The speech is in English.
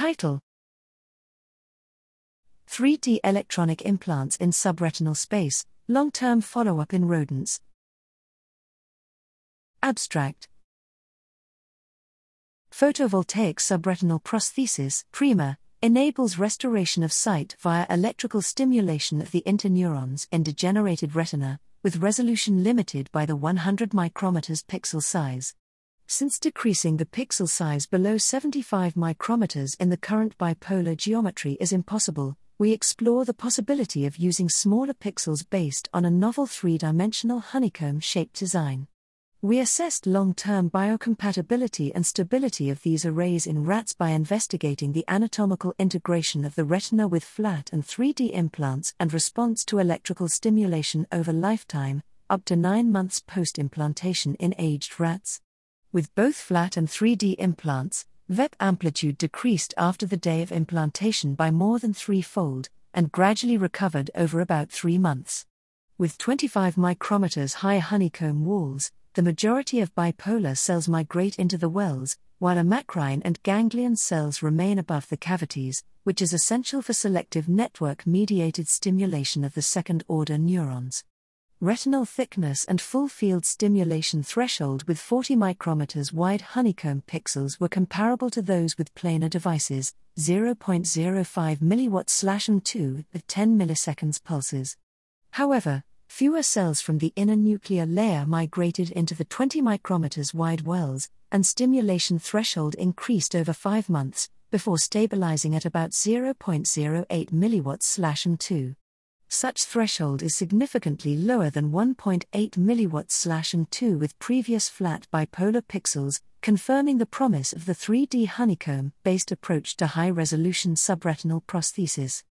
Title 3D electronic implants in subretinal space, long term follow up in rodents. Abstract Photovoltaic subretinal prosthesis, PRIMA, enables restoration of sight via electrical stimulation of the interneurons in degenerated retina, with resolution limited by the 100 micrometers pixel size. Since decreasing the pixel size below 75 micrometers in the current bipolar geometry is impossible, we explore the possibility of using smaller pixels based on a novel three dimensional honeycomb shaped design. We assessed long term biocompatibility and stability of these arrays in rats by investigating the anatomical integration of the retina with flat and 3D implants and response to electrical stimulation over lifetime, up to nine months post implantation in aged rats. With both flat and 3D implants, VEP amplitude decreased after the day of implantation by more than threefold, and gradually recovered over about three months. With 25 micrometers high honeycomb walls, the majority of bipolar cells migrate into the wells, while amacrine and ganglion cells remain above the cavities, which is essential for selective network mediated stimulation of the second order neurons. Retinal thickness and full field stimulation threshold with 40 micrometers wide honeycomb pixels were comparable to those with planar devices, 0.05 milliwatts and 2 at 10 milliseconds pulses. However, fewer cells from the inner nuclear layer migrated into the 20 micrometers wide wells, and stimulation threshold increased over 5 months, before stabilizing at about 0.08 milliwatts and 2. Such threshold is significantly lower than 1.8 milliwatts and 2 with previous flat bipolar pixels, confirming the promise of the 3D honeycomb based approach to high resolution subretinal prosthesis.